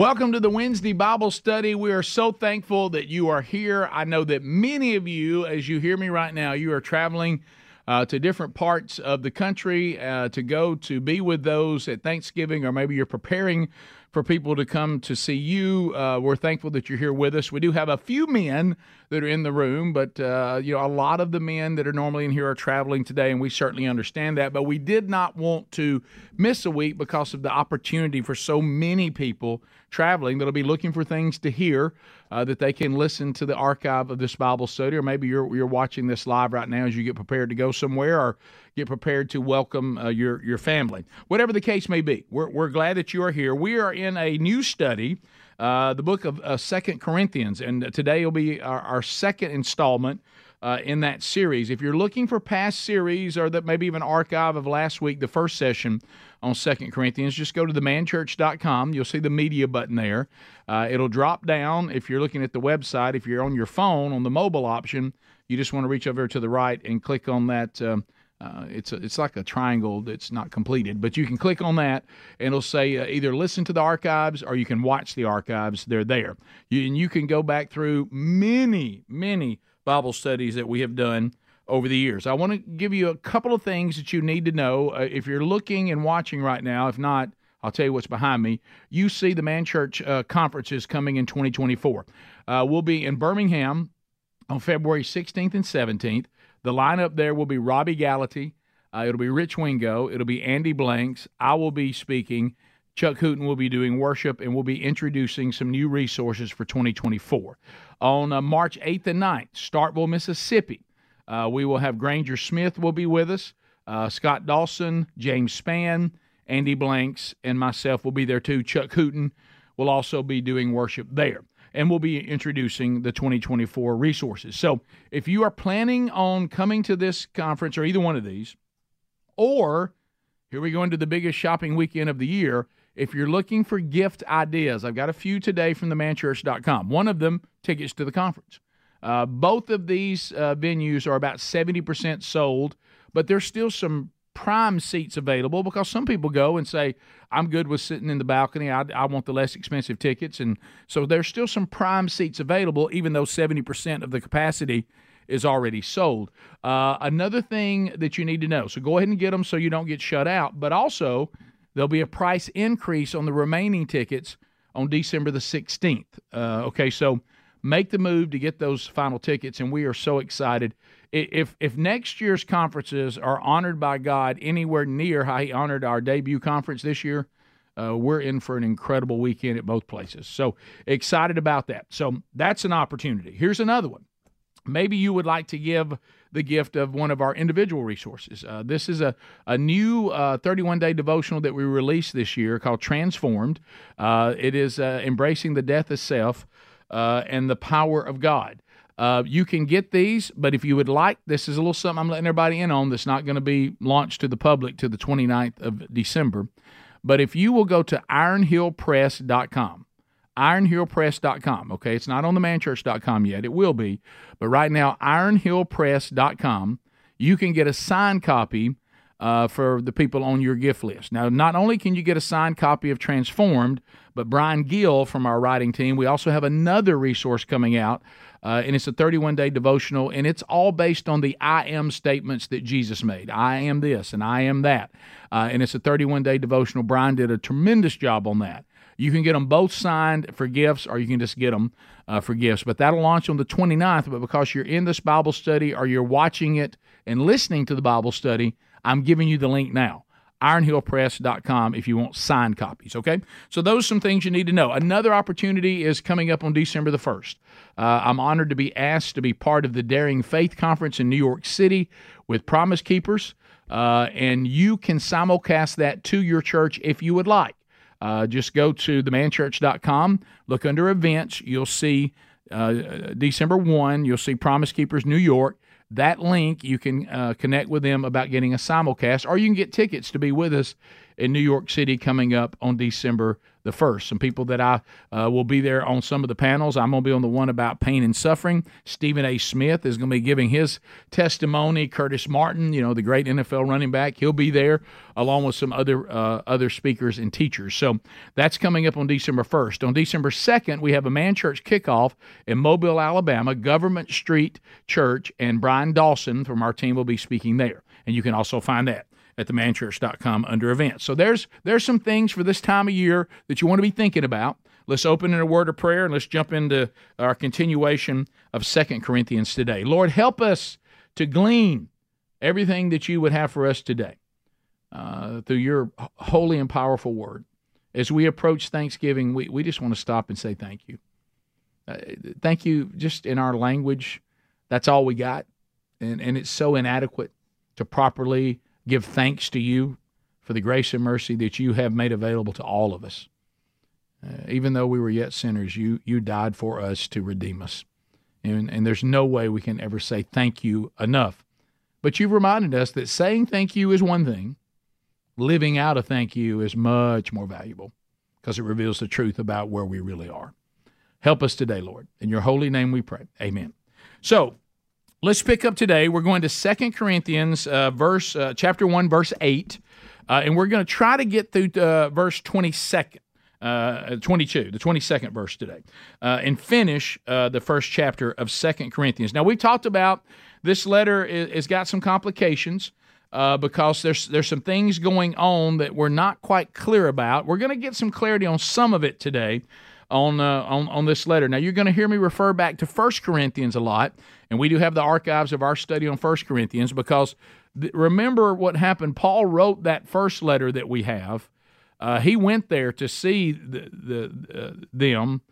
Welcome to the Wednesday Bible study. We are so thankful that you are here. I know that many of you, as you hear me right now, you are traveling uh, to different parts of the country uh, to go to be with those at Thanksgiving, or maybe you're preparing for people to come to see you. Uh, we're thankful that you're here with us. We do have a few men that are in the room, but uh, you know a lot of the men that are normally in here are traveling today, and we certainly understand that. But we did not want to miss a week because of the opportunity for so many people traveling that'll be looking for things to hear uh, that they can listen to the archive of this Bible study, or maybe you're you're watching this live right now as you get prepared to go somewhere, or get prepared to welcome uh, your your family. Whatever the case may be, we're we're glad that you are here. We are in a new study. Uh, the book of uh, Second Corinthians, and today will be our, our second installment uh, in that series. If you're looking for past series or that maybe even archive of last week, the first session on Second Corinthians, just go to themanchurch.com. You'll see the media button there. Uh, it'll drop down if you're looking at the website. If you're on your phone on the mobile option, you just want to reach over to the right and click on that. Um, uh, it's a, it's like a triangle that's not completed, but you can click on that and it'll say uh, either listen to the archives or you can watch the archives. They're there, you, and you can go back through many many Bible studies that we have done over the years. I want to give you a couple of things that you need to know uh, if you're looking and watching right now. If not, I'll tell you what's behind me. You see the Man Church uh, conferences coming in 2024. Uh, we'll be in Birmingham on February 16th and 17th. The lineup there will be Robbie Gallaty. Uh, it'll be Rich Wingo. It'll be Andy Blanks. I will be speaking. Chuck Hooten will be doing worship, and we'll be introducing some new resources for 2024. On uh, March 8th and 9th, Starkville, Mississippi, uh, we will have Granger Smith will be with us. Uh, Scott Dawson, James Spann, Andy Blanks, and myself will be there too. Chuck Hooten will also be doing worship there and we'll be introducing the 2024 resources. So if you are planning on coming to this conference or either one of these, or here we go into the biggest shopping weekend of the year. If you're looking for gift ideas, I've got a few today from themanchurch.com. One of them, tickets to the conference. Uh, both of these uh, venues are about 70% sold, but there's still some prime seats available because some people go and say, I'm good with sitting in the balcony. I, I want the less expensive tickets. And so there's still some prime seats available, even though 70% of the capacity is already sold. Uh, another thing that you need to know so go ahead and get them so you don't get shut out, but also there'll be a price increase on the remaining tickets on December the 16th. Uh, okay, so make the move to get those final tickets, and we are so excited. If if next year's conferences are honored by God anywhere near how He honored our debut conference this year, uh, we're in for an incredible weekend at both places. So excited about that. So that's an opportunity. Here's another one. Maybe you would like to give the gift of one of our individual resources. Uh, this is a, a new 31 uh, day devotional that we released this year called Transformed. Uh, it is uh, embracing the death of self uh, and the power of God. Uh, you can get these, but if you would like, this is a little something I'm letting everybody in on that's not going to be launched to the public to the 29th of December. But if you will go to ironhillpress.com, ironhillpress.com, okay, it's not on the manchurch.com yet, it will be, but right now, ironhillpress.com, you can get a signed copy uh, for the people on your gift list. Now, not only can you get a signed copy of Transformed, but Brian Gill from our writing team, we also have another resource coming out, uh, and it's a 31 day devotional, and it's all based on the I am statements that Jesus made. I am this and I am that. Uh, and it's a 31 day devotional. Brian did a tremendous job on that. You can get them both signed for gifts, or you can just get them uh, for gifts. But that'll launch on the 29th. But because you're in this Bible study or you're watching it and listening to the Bible study, I'm giving you the link now ironhillpress.com if you want signed copies. Okay, so those are some things you need to know. Another opportunity is coming up on December the first. Uh, I'm honored to be asked to be part of the Daring Faith Conference in New York City with Promise Keepers, uh, and you can simulcast that to your church if you would like. Uh, just go to themanchurch.com, look under events. You'll see uh, December 1, you'll see Promise Keepers New York that link, you can uh, connect with them about getting a simulcast, or you can get tickets to be with us in New York City coming up on December the first. Some people that I uh, will be there on some of the panels. I'm going to be on the one about pain and suffering. Stephen A. Smith is going to be giving his testimony. Curtis Martin, you know, the great NFL running back, he'll be there along with some other uh, other speakers and teachers. So that's coming up on December 1st. On December 2nd, we have a man church kickoff in Mobile, Alabama, Government Street Church, and Brian Dawson from our team will be speaking there. And you can also find that at themanchurch.com under events. So there's there's some things for this time of year that you want to be thinking about. Let's open in a word of prayer and let's jump into our continuation of Second Corinthians today. Lord, help us to glean everything that you would have for us today uh, through your holy and powerful word. As we approach Thanksgiving, we, we just want to stop and say thank you. Uh, thank you just in our language. That's all we got. And, and it's so inadequate to properly give thanks to you for the grace and mercy that you have made available to all of us. Uh, even though we were yet sinners, you you died for us to redeem us. And, and there's no way we can ever say thank you enough. But you've reminded us that saying thank you is one thing, living out a thank you is much more valuable because it reveals the truth about where we really are. Help us today, Lord. In your holy name we pray. Amen. So, Let's pick up today. We're going to Second Corinthians, uh, verse uh, chapter one, verse eight, uh, and we're going to try to get through uh, verse twenty second. Uh, 22, the 22nd verse today, uh, and finish the first chapter of Second Corinthians. Now, we've talked about this letter has got some complications because there's there's some things going on that we're not quite clear about. We're going to get some clarity on some of it today, on uh, on on this letter. Now you're going to hear me refer back to First Corinthians a lot, and we do have the archives of our study on First Corinthians because th- remember what happened. Paul wrote that first letter that we have. Uh, he went there to see the, the uh, them.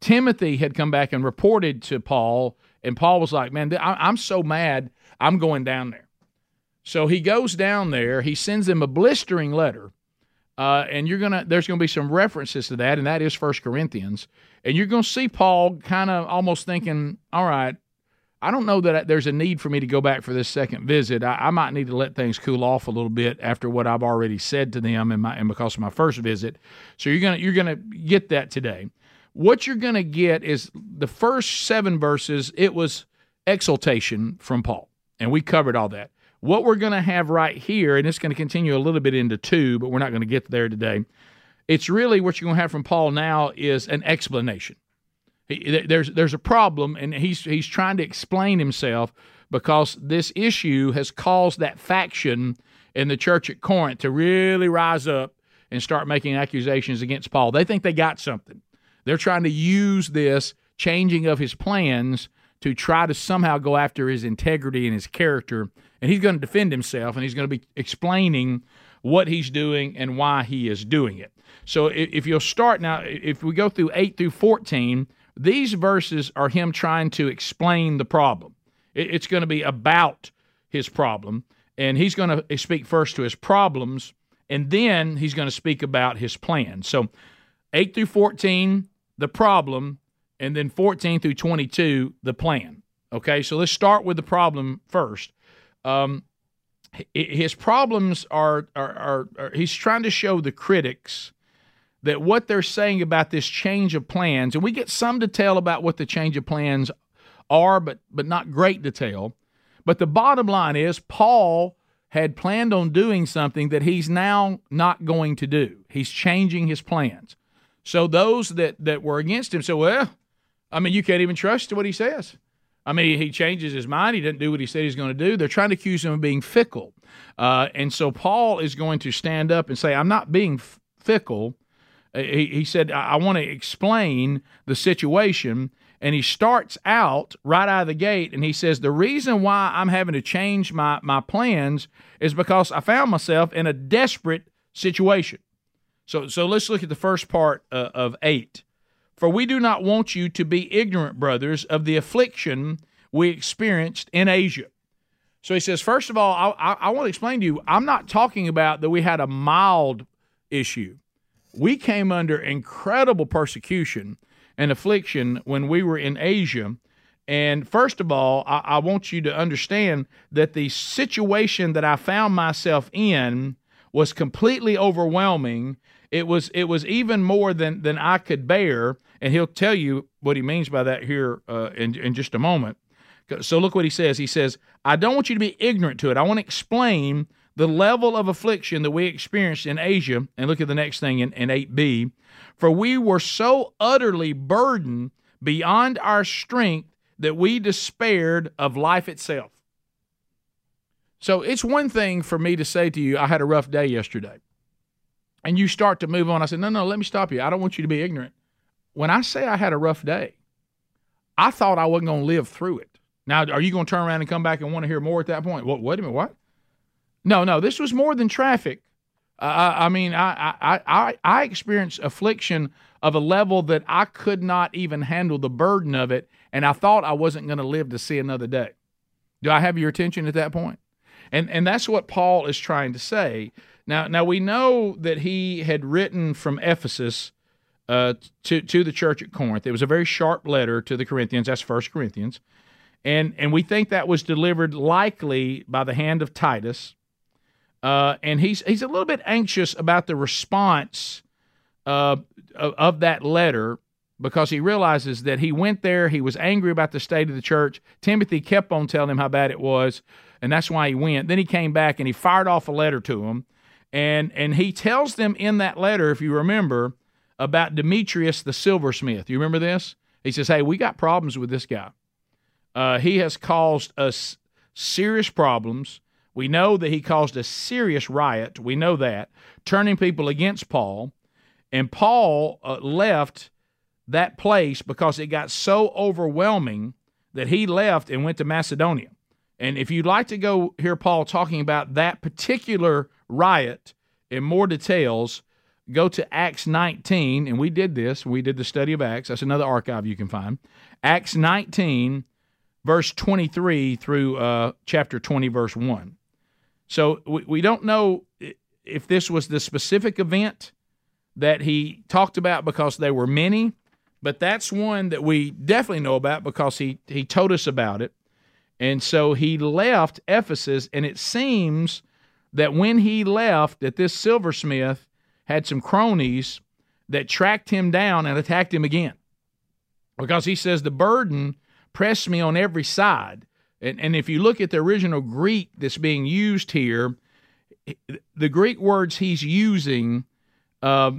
Timothy had come back and reported to Paul, and Paul was like, "Man, I'm so mad. I'm going down there." So he goes down there. He sends them a blistering letter uh, and you're gonna there's gonna be some references to that, and that is First Corinthians, and you're gonna see Paul kind of almost thinking, all right, I don't know that there's a need for me to go back for this second visit. I, I, might need to let things cool off a little bit after what I've already said to them, and, my, and because of my first visit. So you're gonna you're gonna get that today. What you're gonna get is the first seven verses. It was exaltation from Paul, and we covered all that. What we're going to have right here, and it's going to continue a little bit into two, but we're not going to get there today. It's really what you're going to have from Paul now is an explanation. He, there's there's a problem, and he's he's trying to explain himself because this issue has caused that faction in the church at Corinth to really rise up and start making accusations against Paul. They think they got something. They're trying to use this changing of his plans to try to somehow go after his integrity and his character and he's going to defend himself and he's going to be explaining what he's doing and why he is doing it. So if you'll start now, if we go through 8 through 14, these verses are him trying to explain the problem. It's going to be about his problem, and he's going to speak first to his problems, and then he's going to speak about his plan. So 8 through 14, the problem, and then 14 through 22, the plan. Okay, so let's start with the problem first. Um, his problems are, are, are, are, he's trying to show the critics that what they're saying about this change of plans, and we get some detail about what the change of plans are, but but not great detail. But the bottom line is Paul had planned on doing something that he's now not going to do. He's changing his plans. So those that that were against him said, "Well, I mean, you can't even trust what he says." I mean, he changes his mind. He didn't do what he said he's going to do. They're trying to accuse him of being fickle. Uh, and so Paul is going to stand up and say, I'm not being f- fickle. Uh, he, he said, I, I want to explain the situation. And he starts out right out of the gate and he says, The reason why I'm having to change my, my plans is because I found myself in a desperate situation. So, so let's look at the first part uh, of 8. For we do not want you to be ignorant, brothers, of the affliction we experienced in Asia. So he says, first of all, I, I, I want to explain to you, I'm not talking about that we had a mild issue. We came under incredible persecution and affliction when we were in Asia. And first of all, I, I, want you to understand that the situation that I found myself in was completely overwhelming It was it was even more than than I could bear, and he'll tell you what he means by that here uh, in in just a moment. So look what he says. He says, "I don't want you to be ignorant to it. I want to explain the level of affliction that we experienced in Asia." And look at the next thing in, in 8b. For we were so utterly burdened beyond our strength that we despaired of life itself. So it's one thing for me to say to you, I had a rough day yesterday. And you start to move on. I said, no, no, let me stop you. I don't want you to be ignorant. When I say I had a rough day, I thought I wasn't going to live through it. Now, are you going to turn around and come back and want to hear more at that point? What? Wait a minute. What? No, no. This was more than traffic. Uh, I mean, I, I, I, I experienced affliction of a level that I could not even handle the burden of it, and I thought I wasn't going to live to see another day. Do I have your attention at that point? And and that's what Paul is trying to say. Now now we know that he had written from Ephesus uh, to to the church at Corinth. It was a very sharp letter to the Corinthians. That's First Corinthians, and and we think that was delivered likely by the hand of Titus. Uh, and he's he's a little bit anxious about the response uh, of, of that letter because he realizes that he went there. He was angry about the state of the church. Timothy kept on telling him how bad it was and that's why he went. Then he came back and he fired off a letter to him. and and he tells them in that letter, if you remember, about Demetrius the silversmith. You remember this? He says, "Hey, we got problems with this guy. Uh, he has caused us serious problems." We know that he caused a serious riot. We know that, turning people against Paul. And Paul uh, left that place because it got so overwhelming that he left and went to Macedonia. And if you'd like to go hear Paul talking about that particular riot in more details, go to Acts 19. And we did this. We did the study of Acts. That's another archive you can find. Acts 19, verse 23 through uh, chapter 20, verse 1. So we, we don't know if this was the specific event that he talked about because there were many, but that's one that we definitely know about because he, he told us about it. And so he left Ephesus, and it seems that when he left, that this silversmith had some cronies that tracked him down and attacked him again. Because he says, the burden pressed me on every side. And, and if you look at the original Greek that's being used here, the Greek words he's using uh,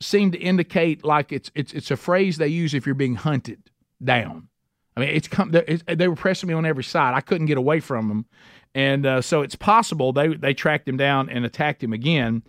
seem to indicate like it's, it's, it's a phrase they use if you're being hunted down. I mean, it's come. They were pressing me on every side. I couldn't get away from them, and uh, so it's possible they they tracked him down and attacked him again.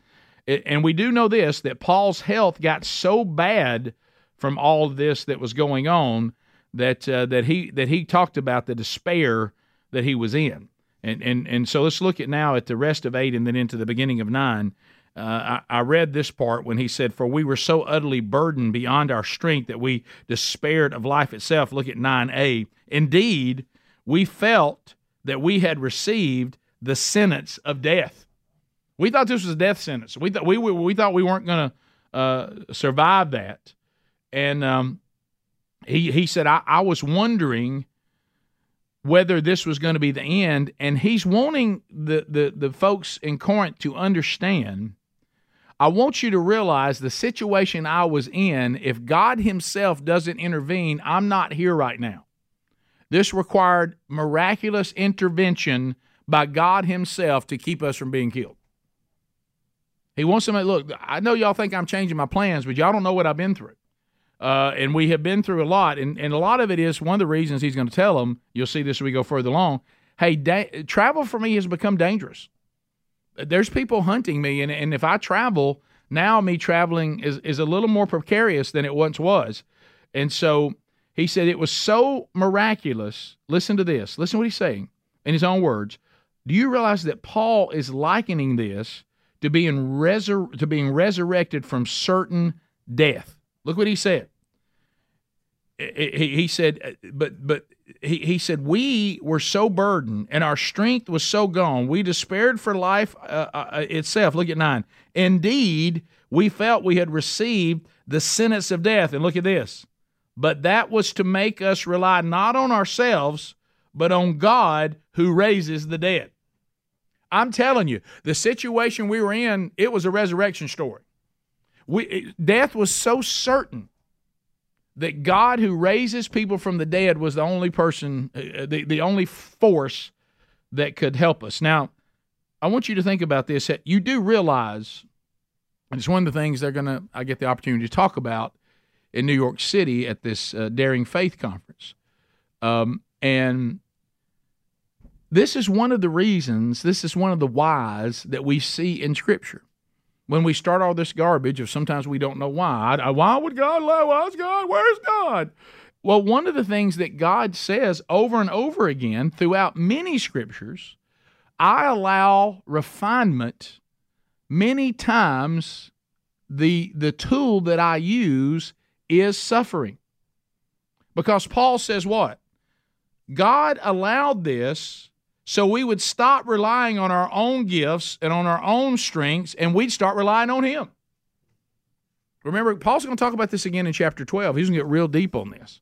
And we do know this that Paul's health got so bad from all this that was going on that uh, that he that he talked about the despair that he was in. And and and so let's look at now at the rest of eight and then into the beginning of nine. Uh, I, I, read this part when he said, For we were so utterly burdened beyond our strength that we despaired of life itself. Look at 9a. Indeed, we felt that we had received the sentence of death. We thought this was a death sentence. We thought we, we, we thought we weren't going to uh, survive that. And um, he, he said, I, I was wondering whether this was going to be the end. And he's wanting the, the, the folks in Corinth to understand I want you to realize the situation I was in, if God Himself doesn't intervene, I'm not here right now. This required miraculous intervention by God Himself to keep us from being killed. He wants to look, I know y'all think I'm changing my plans, but y'all don't know what I've been through. Uh, and we have been through a lot. And, and a lot of it is one of the reasons he's going to tell them, you'll see this as we go further along. Hey, da- travel for me has become dangerous there's people hunting me, and, and if I travel, now me traveling is, is a little more precarious than it once was. And so he said it was so miraculous. Listen to this. Listen to what he's saying in his own words. Do you realize that Paul is likening this to being resur- to being resurrected from certain death? Look what he said. He, said, but but he, he said, We were so burdened and our strength was so gone. We despaired for life uh, uh, uh, itself. Look at nine. Indeed, we felt we had received the sentence of death. And look at this. But that was to make us rely not on ourselves, but on God who raises the dead. I'm telling you, the situation we were in, it was a resurrection story. We, death was so certain that God, who raises people from the dead, was the only person, uh, the, the only force that could help us. Now, I want you to think about this. You do realize, and it's one of the things they're going to, I get the opportunity to talk about in New York City at this uh, Daring Faith conference. Um, and this is one of the reasons, this is one of the whys that we see in Scripture. When we start all this garbage of sometimes we don't know why. Why would God allow? Why's God? Where's God? Well, one of the things that God says over and over again throughout many scriptures, I allow refinement many times the the tool that I use is suffering. Because Paul says what? God allowed this so we would stop relying on our own gifts and on our own strengths and we'd start relying on him. Remember, Paul's going to talk about this again in chapter 12. He's going to get real deep on this.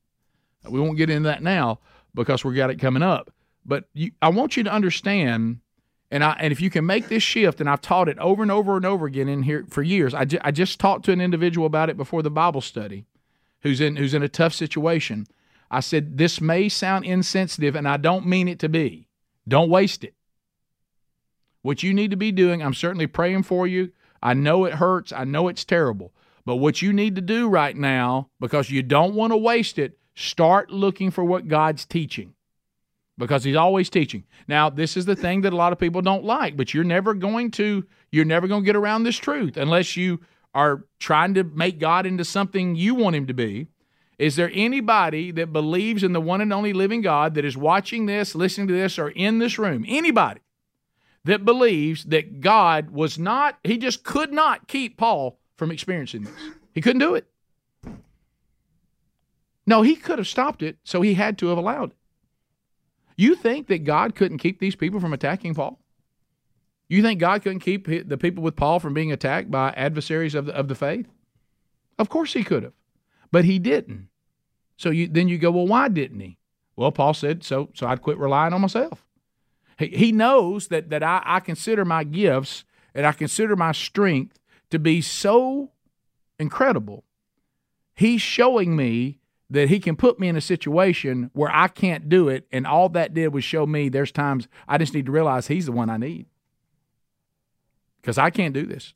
We won't get into that now because we've got it coming up. But you, I want you to understand, and I and if you can make this shift, and I've taught it over and over and over again in here for years. I, ju- I just talked to an individual about it before the Bible study, who's in who's in a tough situation. I said this may sound insensitive, and I don't mean it to be. Don't waste it. What you need to be doing, I'm certainly praying for you. I know it hurts. I know it's terrible. But what you need to do right now, because you don't want to waste it, Start looking for what God's teaching because he's always teaching. Now, this is the thing that a lot of people don't like, but you're never going to you're never going to get around this truth unless you are trying to make God into something you want him to be. Is there anybody that believes in the one and only living God that is watching this, listening to this, or in this room? Anybody that believes that God was not, he just could not keep Paul from experiencing this. He couldn't do it. No, he could have stopped it, so he had to have allowed it. You think that God couldn't keep these people from attacking Paul? You think God couldn't keep the people with Paul from being attacked by adversaries of the, of the faith? Of course he could have, but he didn't. So you, then you go, well, why didn't he? Well, Paul said, so, so I'd quit relying on myself. He, he knows that, that I, I consider my gifts and I consider my strength to be so incredible. He's showing me that he can put me in a situation where I can't do it. And all that did was show me there's times I just need to realize he's the one I need because I can't do this.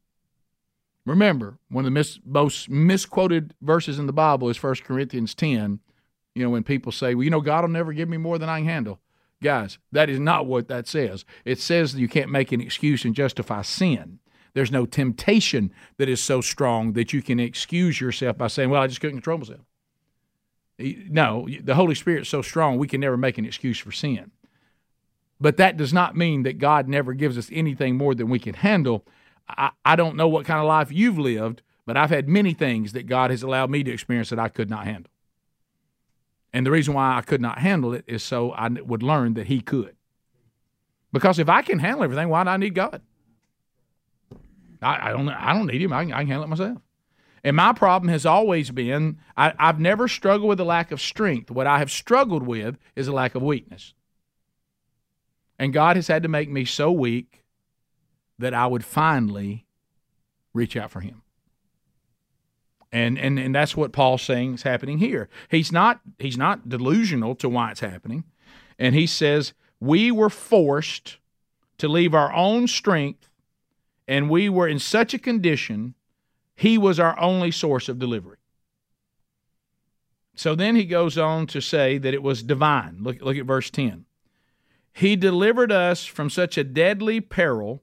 Remember, one of the mis- most misquoted verses in the Bible is 1 Corinthians 10. You know, when people say, well, you know, God will never give me more than I can handle. Guys, that is not what that says. It says that you can't make an excuse and justify sin. There's no temptation that is so strong that you can excuse yourself by saying, well, I just couldn't control myself. No, the Holy Spirit's so strong we can never make an excuse for sin. But that does not mean that God never gives us anything more than we can handle. I, I don't know what kind of life you've lived, but I've had many things that God has allowed me to experience that I could not handle. And the reason why I could not handle it is so I would learn that He could. Because if I can handle everything, why do I need God? I, I don't. I don't need Him. I can, I can handle it myself. And my problem has always been I, have never struggled with a lack of strength. What I have struggled with is a lack of weakness. And God has had to make me so weak that I would finally reach out for Him. And, and, and that's what Paul's saying is happening here. He's not, he's not delusional to why it's happening. And he says, We were forced to leave our own strength, and we were in such a condition he was our only source of delivery. So then he goes on to say that it was divine. Look, look at verse 10. He delivered us from such a deadly peril,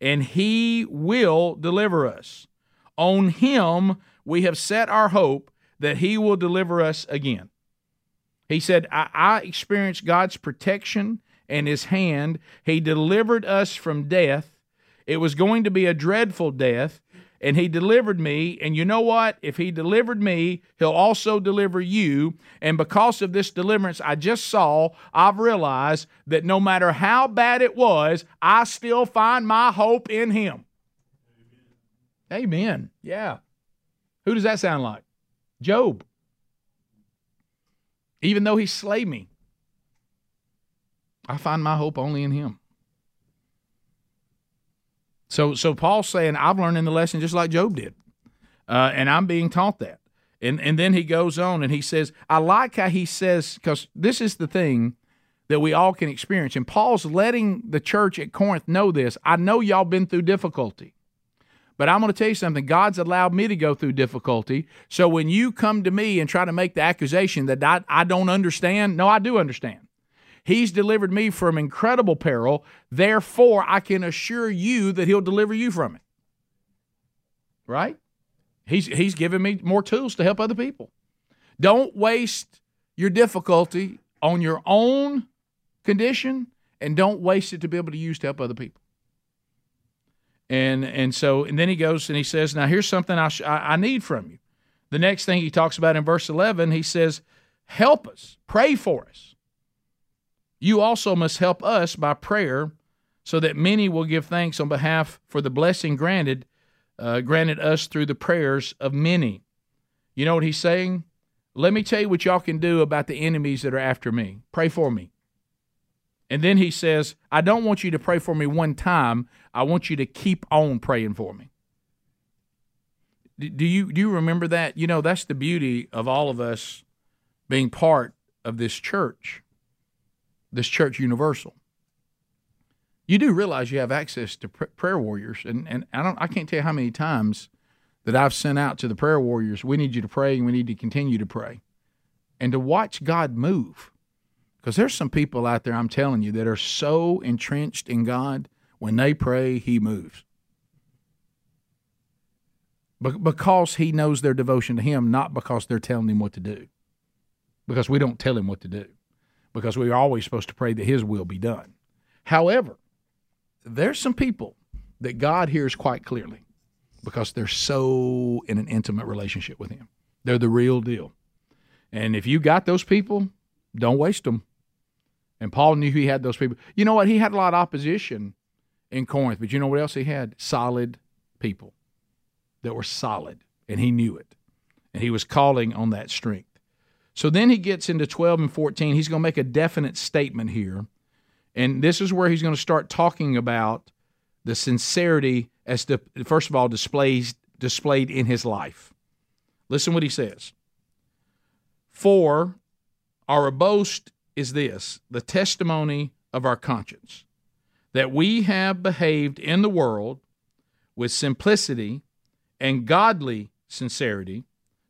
and he will deliver us. On him we have set our hope that he will deliver us again. He said, I, I experienced God's protection and his hand. He delivered us from death. It was going to be a dreadful death, and he delivered me. And you know what? If he delivered me, he'll also deliver you. And because of this deliverance I just saw, I've realized that no matter how bad it was, I still find my hope in him. Amen. Amen. Yeah. Who does that sound like? Job. Even though he slay me, I find my hope only in him. So, so Paul's saying, I've learned in the lesson just like Job did. uh, and I'm being taught that. And and then he goes on and he says, I like how he says because this is the thing that we all can experience. And Paul's letting the church at Corinth know this. I know y'all been through difficulty. But I'm going to tell you something. God's allowed me to go through difficulty. So when you come to me and try to make the accusation that I, I don't understand, no, I do understand. He's delivered me from incredible peril. Therefore, I can assure you that He'll deliver you from it. Right? He's, he's given me more tools to help other people. Don't waste your difficulty on your own condition and don't waste it to be able to use to help other people. And and so and then he goes and he says, "Now here's something I, sh- I, I need from you." The next thing he talks about in verse 11, he says, "Help us, pray for us. You also must help us by prayer, so that many will give thanks on behalf for the blessing granted uh, granted us through the prayers of many." You know what he's saying? Let me tell you what y'all can do about the enemies that are after me. Pray for me. And then he says, I don't want you to pray for me one time. I want you to keep on praying for me. Do you do you remember that? You know, that's the beauty of all of us being part of this church, this church universal. You do realize you have access to prayer warriors, and, and I don't I can't tell you how many times that I've sent out to the prayer warriors. We need you to pray, and we need to continue to pray, and to watch God move. Because there's some people out there, I'm telling you, that are so entrenched in God, when they pray, He moves. Because He knows their devotion to Him, not because they're telling Him what to do. Because we don't tell Him what to do. Because we're always supposed to pray that His will be done. However, there's some people that God hears quite clearly because they're so in an intimate relationship with Him. They're the real deal. And if you got those people, don't waste them. And Paul knew he had those people. You know what? He had a lot of opposition in Corinth, but you know what else he had? Solid people that were solid, and he knew it. And he was calling on that strength. So then he gets into 12 and 14. He's going to make a definite statement here. And this is where he's going to start talking about the sincerity as the, first of all displays displayed in his life. Listen what he says. For our boast is this the testimony of our conscience that we have behaved in the world with simplicity and godly sincerity,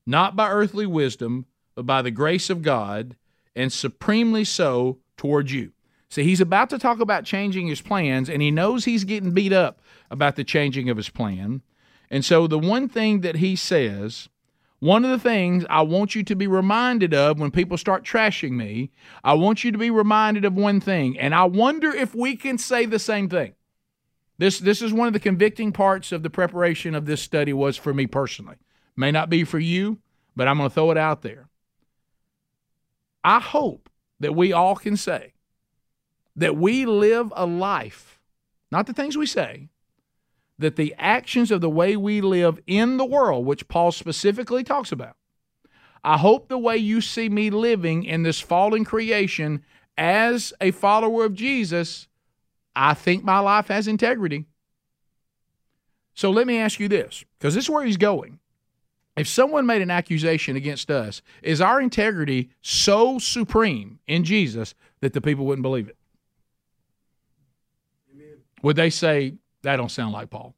not by earthly wisdom, but by the grace of God, and supremely so towards you. See, he's about to talk about changing his plans, and he knows he's getting beat up about the changing of his plan. And so, the one thing that he says one of the things I want you to be reminded of when people start trashing me, I want you to be reminded of one thing, and I wonder if we can say the same thing. This this is one of the convicting parts of the preparation of this study was for me personally. May not be for you, but I'm going to throw it out there. I hope that we all can say that we live a life, not the things we say, that the actions of the way we live in the world, which Paul specifically talks about, I hope the way you see me living in this fallen creation as a follower of Jesus, I think my life has integrity. So let me ask you this, because this is where he's going. If someone made an accusation against us, is our integrity so supreme in Jesus that the people wouldn't believe it? Amen. Would they say, that don't sound like Paul.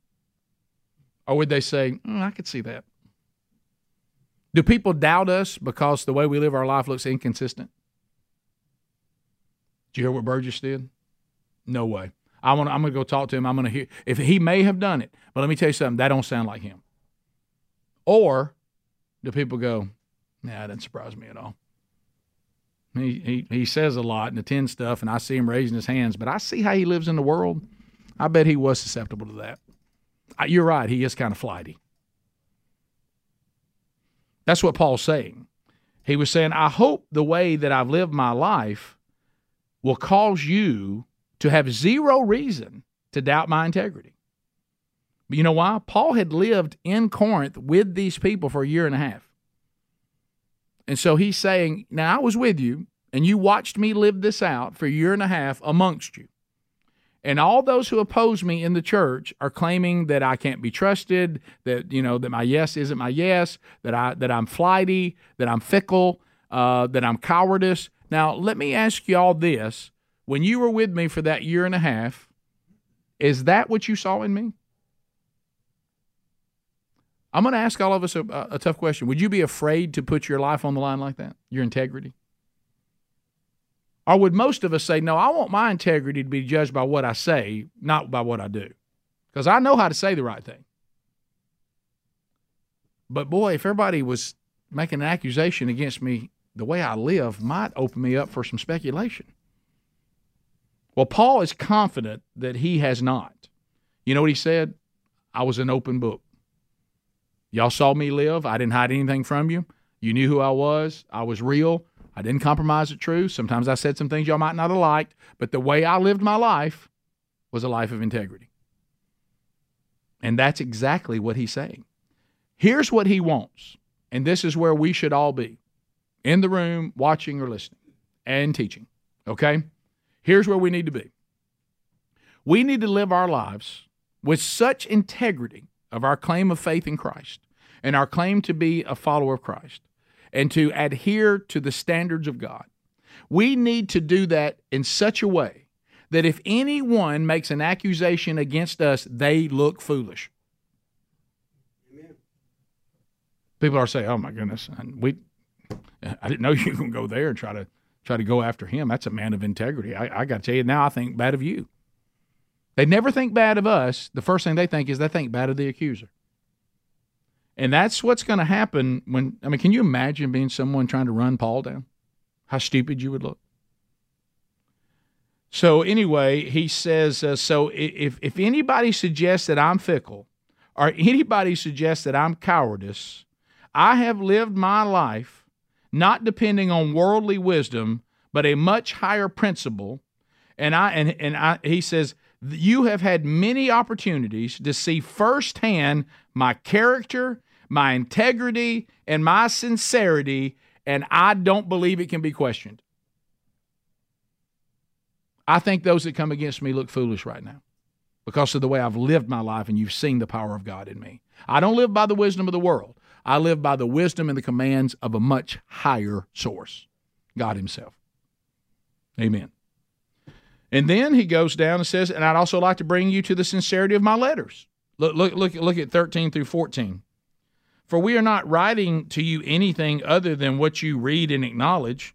Or would they say, mm, I could see that? Do people doubt us because the way we live our life looks inconsistent? Did you hear what Burgess did? No way. I want. I'm going to go talk to him. I'm going to hear if he may have done it, but let me tell you something. That don't sound like him. Or do people go, Nah, that doesn't surprise me at all. He, he he says a lot and attends stuff, and I see him raising his hands, but I see how he lives in the world. I bet he was susceptible to that. You're right. He is kind of flighty. That's what Paul's saying. He was saying, I hope the way that I've lived my life will cause you to have zero reason to doubt my integrity. But you know why? Paul had lived in Corinth with these people for a year and a half. And so he's saying, Now I was with you, and you watched me live this out for a year and a half amongst you. And all those who oppose me in the church are claiming that I can't be trusted, that you know that my yes isn't my yes, that I that I'm flighty, that I'm fickle, uh, that I'm cowardice. Now, let me ask you all this: When you were with me for that year and a half, is that what you saw in me? I'm going to ask all of us a, a tough question. Would you be afraid to put your life on the line like that? Your integrity? Or would most of us say, no, I want my integrity to be judged by what I say, not by what I do? Because I know how to say the right thing. But boy, if everybody was making an accusation against me, the way I live might open me up for some speculation. Well, Paul is confident that he has not. You know what he said? I was an open book. Y'all saw me live. I didn't hide anything from you. You knew who I was. I was real. I didn't compromise the truth. Sometimes I said some things y'all might not have liked, but the way I lived my life was a life of integrity. And that's exactly what he's saying. Here's what he wants, and this is where we should all be in the room, watching or listening and teaching. Okay? Here's where we need to be. We need to live our lives with such integrity of our claim of faith in Christ and our claim to be a follower of Christ and to adhere to the standards of God. We need to do that in such a way that if anyone makes an accusation against us, they look foolish. Amen. People are saying, "Oh my goodness, we I didn't know you were going to go there and try to try to go after him. That's a man of integrity. I, I got to tell you now, I think bad of you. They never think bad of us. The first thing they think is they think bad of the accuser. And that's what's going to happen when, I mean, can you imagine being someone trying to run Paul down? How stupid you would look. So, anyway, he says, uh, so if, if anybody suggests that I'm fickle or anybody suggests that I'm cowardice, I have lived my life not depending on worldly wisdom, but a much higher principle. And I and, and I he says, you have had many opportunities to see firsthand my character, my integrity, and my sincerity, and I don't believe it can be questioned. I think those that come against me look foolish right now because of the way I've lived my life, and you've seen the power of God in me. I don't live by the wisdom of the world, I live by the wisdom and the commands of a much higher source God Himself. Amen. And then he goes down and says, and I'd also like to bring you to the sincerity of my letters. Look, look, look, look at 13 through 14. For we are not writing to you anything other than what you read and acknowledge,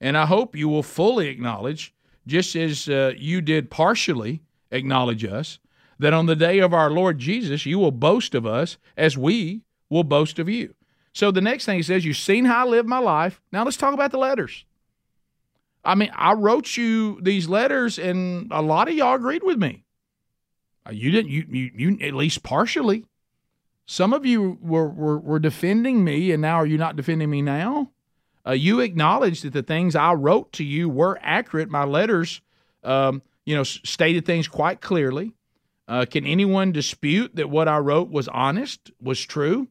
and I hope you will fully acknowledge, just as uh, you did partially acknowledge us, that on the day of our Lord Jesus you will boast of us as we will boast of you. So the next thing he says, You've seen how I live my life. Now let's talk about the letters. I mean, I wrote you these letters, and a lot of y'all agreed with me. Uh, you didn't, you, you, you at least partially. Some of you were, were, were defending me, and now are you not defending me now? Uh, you acknowledged that the things I wrote to you were accurate. My letters, um, you know, stated things quite clearly. Uh, can anyone dispute that what I wrote was honest, was true?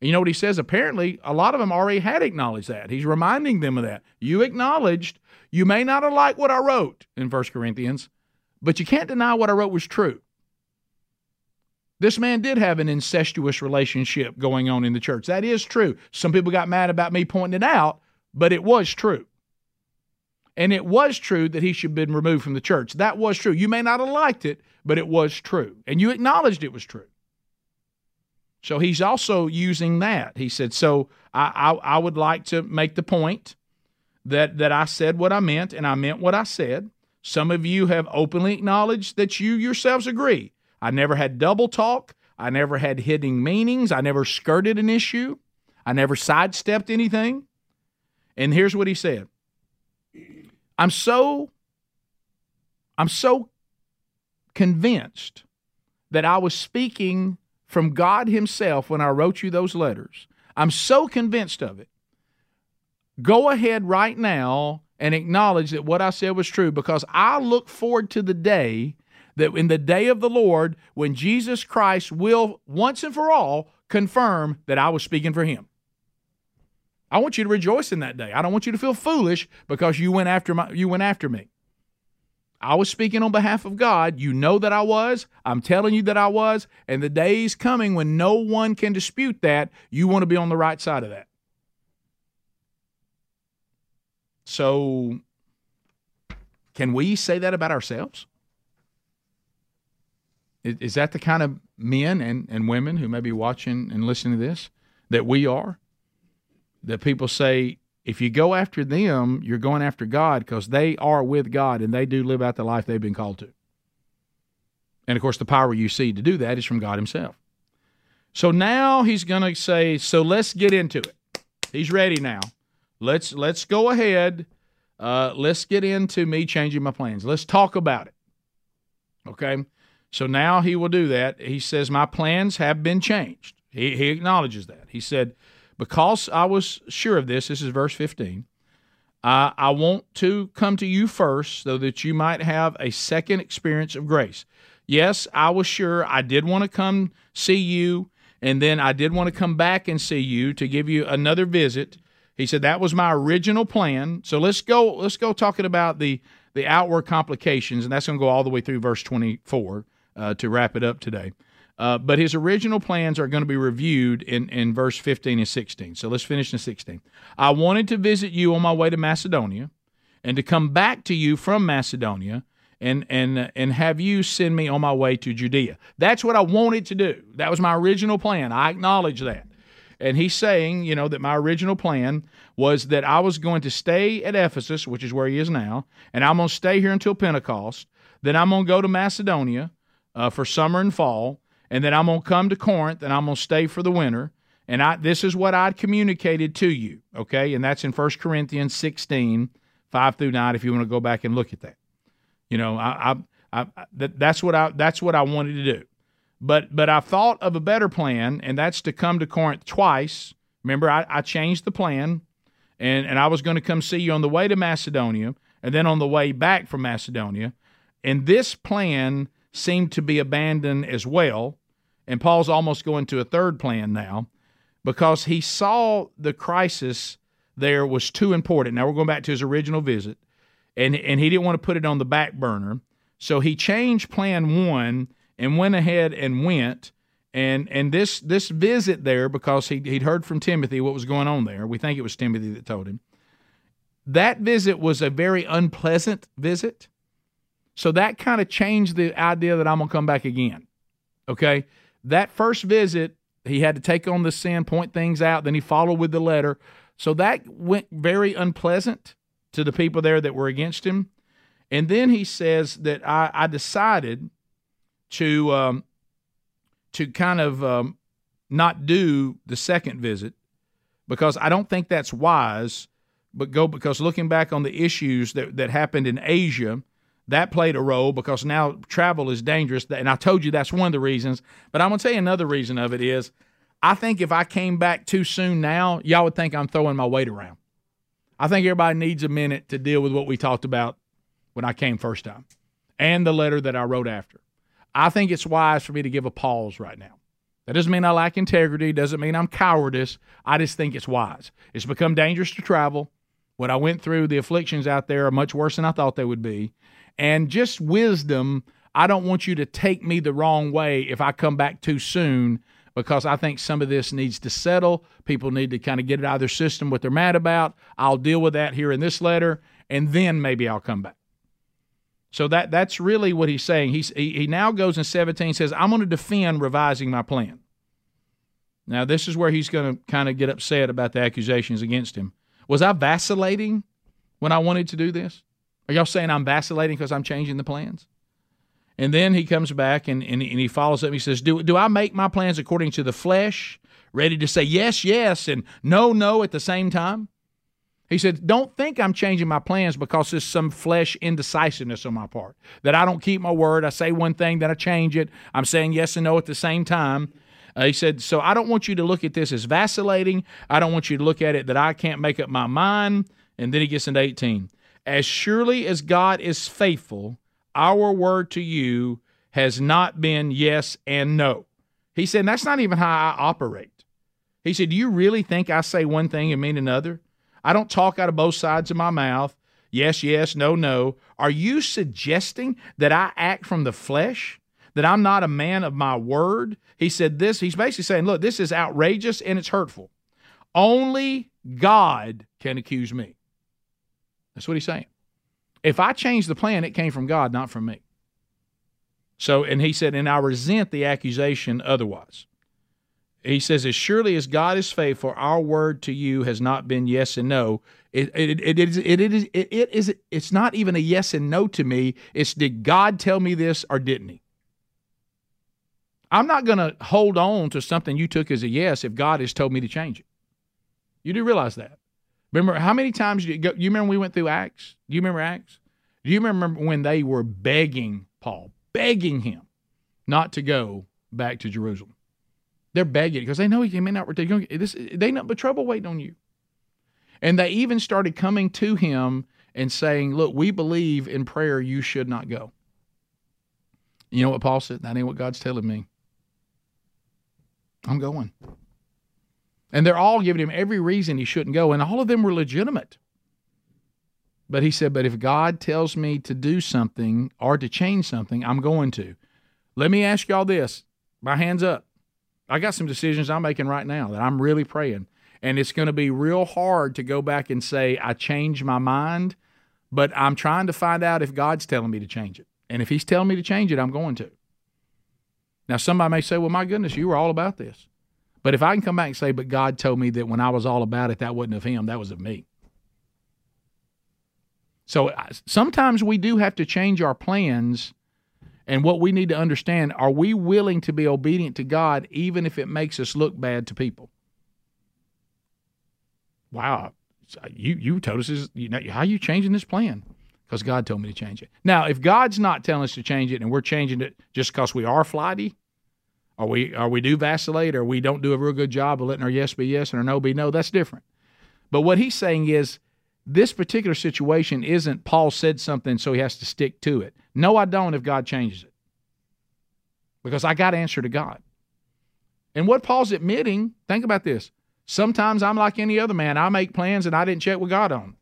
You know what he says? Apparently, a lot of them already had acknowledged that. He's reminding them of that. You acknowledged you may not have liked what I wrote in 1 Corinthians, but you can't deny what I wrote was true. This man did have an incestuous relationship going on in the church. That is true. Some people got mad about me pointing it out, but it was true. And it was true that he should have been removed from the church. That was true. You may not have liked it, but it was true. And you acknowledged it was true. So he's also using that. He said, So I, I, I would like to make the point that that I said what I meant and I meant what I said. Some of you have openly acknowledged that you yourselves agree. I never had double talk. I never had hidden meanings. I never skirted an issue. I never sidestepped anything. And here's what he said. I'm so I'm so convinced that I was speaking from God himself when I wrote you those letters. I'm so convinced of it Go ahead right now and acknowledge that what I said was true because I look forward to the day that in the day of the Lord, when Jesus Christ will once and for all confirm that I was speaking for him. I want you to rejoice in that day. I don't want you to feel foolish because you went after my you went after me. I was speaking on behalf of God. You know that I was. I'm telling you that I was. And the day's coming when no one can dispute that. You want to be on the right side of that. So, can we say that about ourselves? Is that the kind of men and, and women who may be watching and listening to this that we are? That people say, if you go after them, you're going after God because they are with God and they do live out the life they've been called to. And of course, the power you see to do that is from God Himself. So now He's going to say, so let's get into it. He's ready now. Let's let's go ahead. Uh, let's get into me changing my plans. Let's talk about it. Okay. So now he will do that. He says, My plans have been changed. He, he acknowledges that. He said, Because I was sure of this, this is verse 15, I, I want to come to you first so that you might have a second experience of grace. Yes, I was sure I did want to come see you, and then I did want to come back and see you to give you another visit. He said that was my original plan. So let's go. Let's go talking about the the outward complications, and that's going to go all the way through verse twenty four uh, to wrap it up today. Uh, but his original plans are going to be reviewed in, in verse 15 and 16. So let's finish in 16. I wanted to visit you on my way to Macedonia and to come back to you from Macedonia and, and, and have you send me on my way to Judea. That's what I wanted to do. That was my original plan. I acknowledge that. And he's saying, you know, that my original plan was that I was going to stay at Ephesus, which is where he is now, and I'm going to stay here until Pentecost. Then I'm going to go to Macedonia uh, for summer and fall, and then I'm going to come to Corinth and I'm going to stay for the winter. And I, this is what I'd communicated to you, okay? And that's in 1 Corinthians 16, 5 through 9, if you want to go back and look at that. You know, I, I, I that, that's what I that's what I wanted to do. But but I thought of a better plan, and that's to come to Corinth twice. Remember, I, I changed the plan, and, and I was going to come see you on the way to Macedonia, and then on the way back from Macedonia. And this plan seemed to be abandoned as well. And Paul's almost going to a third plan now because he saw the crisis there was too important. Now we're going back to his original visit, and, and he didn't want to put it on the back burner. So he changed plan one and went ahead and went. And and this this visit there, because he he'd heard from Timothy what was going on there. We think it was Timothy that told him. That visit was a very unpleasant visit. So that kind of changed the idea that I'm going to come back again. Okay. That first visit, he had to take on the sin, point things out. Then he followed with the letter. So that went very unpleasant to the people there that were against him. And then he says that I, I decided to um, to kind of um, not do the second visit because I don't think that's wise. But go because looking back on the issues that, that happened in Asia that played a role because now travel is dangerous. And I told you that's one of the reasons. But I'm going to tell you another reason of it is I think if I came back too soon now, y'all would think I'm throwing my weight around. I think everybody needs a minute to deal with what we talked about when I came first time and the letter that I wrote after. I think it's wise for me to give a pause right now. That doesn't mean I lack integrity, doesn't mean I'm cowardice. I just think it's wise. It's become dangerous to travel. What I went through, the afflictions out there are much worse than I thought they would be and just wisdom. I don't want you to take me the wrong way if I come back too soon because I think some of this needs to settle. People need to kind of get it out of their system what they're mad about. I'll deal with that here in this letter, and then maybe I'll come back. So that that's really what he's saying. He's, he, he now goes in 17 says, I'm going to defend revising my plan. Now, this is where he's going to kind of get upset about the accusations against him. Was I vacillating when I wanted to do this? Are y'all saying I'm vacillating because I'm changing the plans? And then he comes back and, and, and he follows up. And he says, do, do I make my plans according to the flesh, ready to say yes, yes, and no, no at the same time? He said, Don't think I'm changing my plans because there's some flesh indecisiveness on my part. That I don't keep my word. I say one thing, then I change it. I'm saying yes and no at the same time. Uh, he said, So I don't want you to look at this as vacillating. I don't want you to look at it that I can't make up my mind. And then he gets into 18. As surely as God is faithful, our word to you has not been yes and no. He said, That's not even how I operate. He said, Do you really think I say one thing and mean another? I don't talk out of both sides of my mouth. yes, yes, no, no. Are you suggesting that I act from the flesh? That I'm not a man of my word? He said this. He's basically saying, look, this is outrageous and it's hurtful. Only God can accuse me. That's what he's saying. If I change the plan, it came from God, not from me. So, and he said, and I resent the accusation otherwise. He says, as surely as God is faithful, our word to you has not been yes and no. It, it, it, it, is, it, is, it, it is, it's not even a yes and no to me. It's did God tell me this or didn't he? I'm not going to hold on to something you took as a yes if God has told me to change it. You do realize that. Remember how many times you go, you remember we went through Acts? Do you remember Acts? Do you remember when they were begging Paul, begging him not to go back to Jerusalem? They're begging because they know he may not return. This they know, but trouble waiting on you. And they even started coming to him and saying, "Look, we believe in prayer. You should not go." You know what Paul said? That ain't what God's telling me. I'm going. And they're all giving him every reason he shouldn't go, and all of them were legitimate. But he said, But if God tells me to do something or to change something, I'm going to. Let me ask y'all this. My hands up. I got some decisions I'm making right now that I'm really praying. And it's going to be real hard to go back and say, I changed my mind, but I'm trying to find out if God's telling me to change it. And if He's telling me to change it, I'm going to. Now, somebody may say, Well, my goodness, you were all about this. But if I can come back and say, But God told me that when I was all about it, that wasn't of Him, that was of me. So sometimes we do have to change our plans. And what we need to understand are we willing to be obedient to God even if it makes us look bad to people? Wow, you, you told us this, you know, how are you changing this plan? Because God told me to change it. Now, if God's not telling us to change it and we're changing it just because we are flighty, or we or we do vacillate, or we don't do a real good job of letting our yes be yes and our no be no, that's different. But what he's saying is this particular situation isn't Paul said something, so he has to stick to it. No, I don't if God changes it. Because I got to answer to God. And what Paul's admitting, think about this. Sometimes I'm like any other man. I make plans and I didn't check with God on.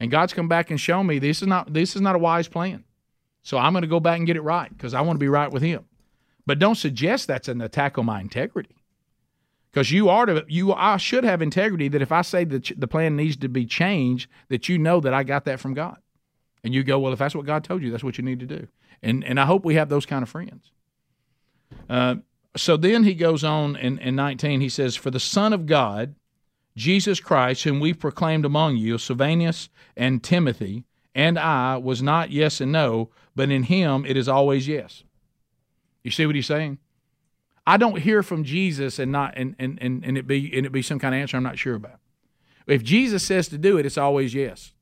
And God's come back and shown me this is not this is not a wise plan. So I'm going to go back and get it right because I want to be right with him. But don't suggest that's an attack on my integrity because you are to you I should have integrity that if I say that the plan needs to be changed, that you know that I got that from God, and you go, well, if that's what God told you, that's what you need to do, and and I hope we have those kind of friends. Uh, so then he goes on in, in 19, he says, For the Son of God, Jesus Christ, whom we proclaimed among you, Silvanus and Timothy, and I, was not yes and no, but in him it is always yes. You see what he's saying? I don't hear from Jesus and not and, and, and, and it be and it be some kind of answer I'm not sure about. If Jesus says to do it, it's always yes.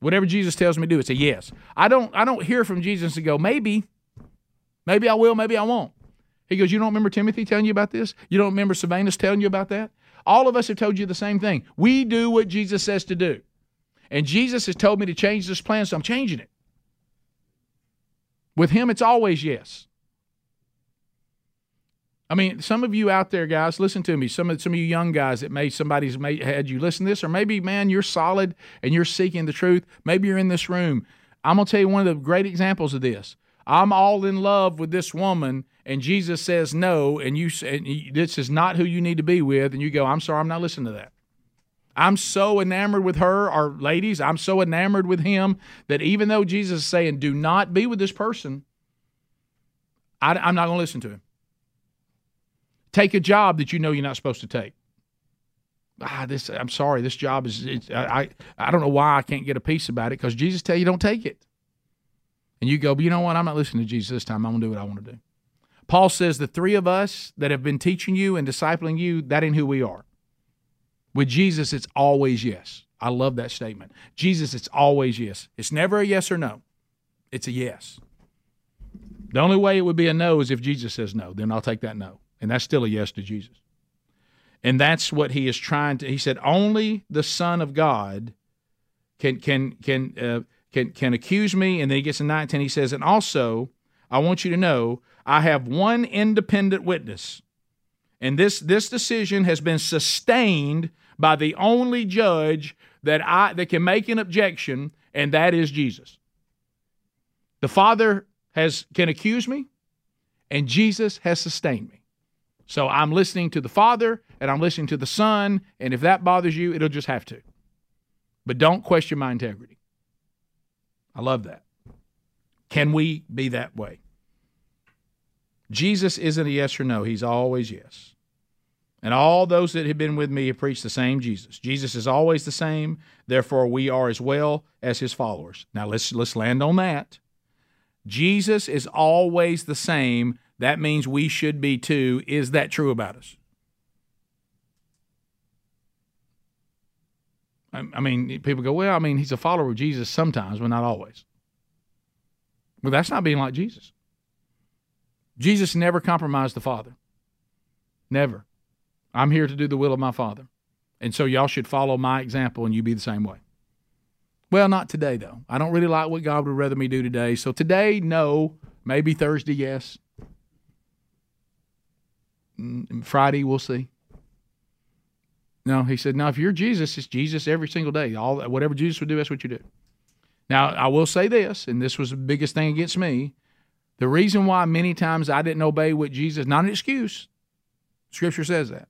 Whatever Jesus tells me to do, it's a yes. I don't I don't hear from Jesus and go, maybe, maybe I will, maybe I won't. He goes, You don't remember Timothy telling you about this? You don't remember Silvanus telling you about that? All of us have told you the same thing. We do what Jesus says to do. And Jesus has told me to change this plan, so I'm changing it. With him, it's always yes. I mean, some of you out there, guys, listen to me. Some of some of you young guys that may somebody's had you listen to this, or maybe, man, you're solid and you're seeking the truth. Maybe you're in this room. I'm gonna tell you one of the great examples of this. I'm all in love with this woman, and Jesus says no, and you and this is not who you need to be with, and you go, I'm sorry, I'm not listening to that. I'm so enamored with her, or ladies, I'm so enamored with him that even though Jesus is saying, do not be with this person, I, I'm not to listen to him. Take a job that you know you're not supposed to take. Ah, this. I'm sorry. This job is. I. I don't know why I can't get a peace about it because Jesus tell you don't take it. And you go, but you know what? I'm not listening to Jesus this time. I'm gonna do what I want to do. Paul says the three of us that have been teaching you and discipling you, that ain't who we are. With Jesus, it's always yes. I love that statement. Jesus, it's always yes. It's never a yes or no. It's a yes. The only way it would be a no is if Jesus says no. Then I'll take that no. And that's still a yes to Jesus. And that's what he is trying to. He said, only the Son of God can can can uh, can can accuse me. And then he gets in 19. He says, and also I want you to know I have one independent witness, and this this decision has been sustained by the only judge that I that can make an objection, and that is Jesus. The Father has can accuse me, and Jesus has sustained me. So I'm listening to the Father and I'm listening to the Son, and if that bothers you, it'll just have to. But don't question my integrity. I love that. Can we be that way? Jesus isn't a yes or no, he's always yes. And all those that have been with me have preached the same Jesus. Jesus is always the same, therefore we are as well as his followers. Now let's let's land on that. Jesus is always the same, that means we should be too. Is that true about us? I mean, people go, well, I mean, he's a follower of Jesus sometimes, but not always. Well, that's not being like Jesus. Jesus never compromised the Father. Never. I'm here to do the will of my Father. And so y'all should follow my example and you be the same way. Well, not today, though. I don't really like what God would rather me do today. So today, no. Maybe Thursday, yes. Mm, Friday, we'll see. No, he said, no, if you're Jesus, it's Jesus every single day. All whatever Jesus would do, that's what you do. Now, I will say this, and this was the biggest thing against me. The reason why many times I didn't obey what Jesus, not an excuse. Scripture says that.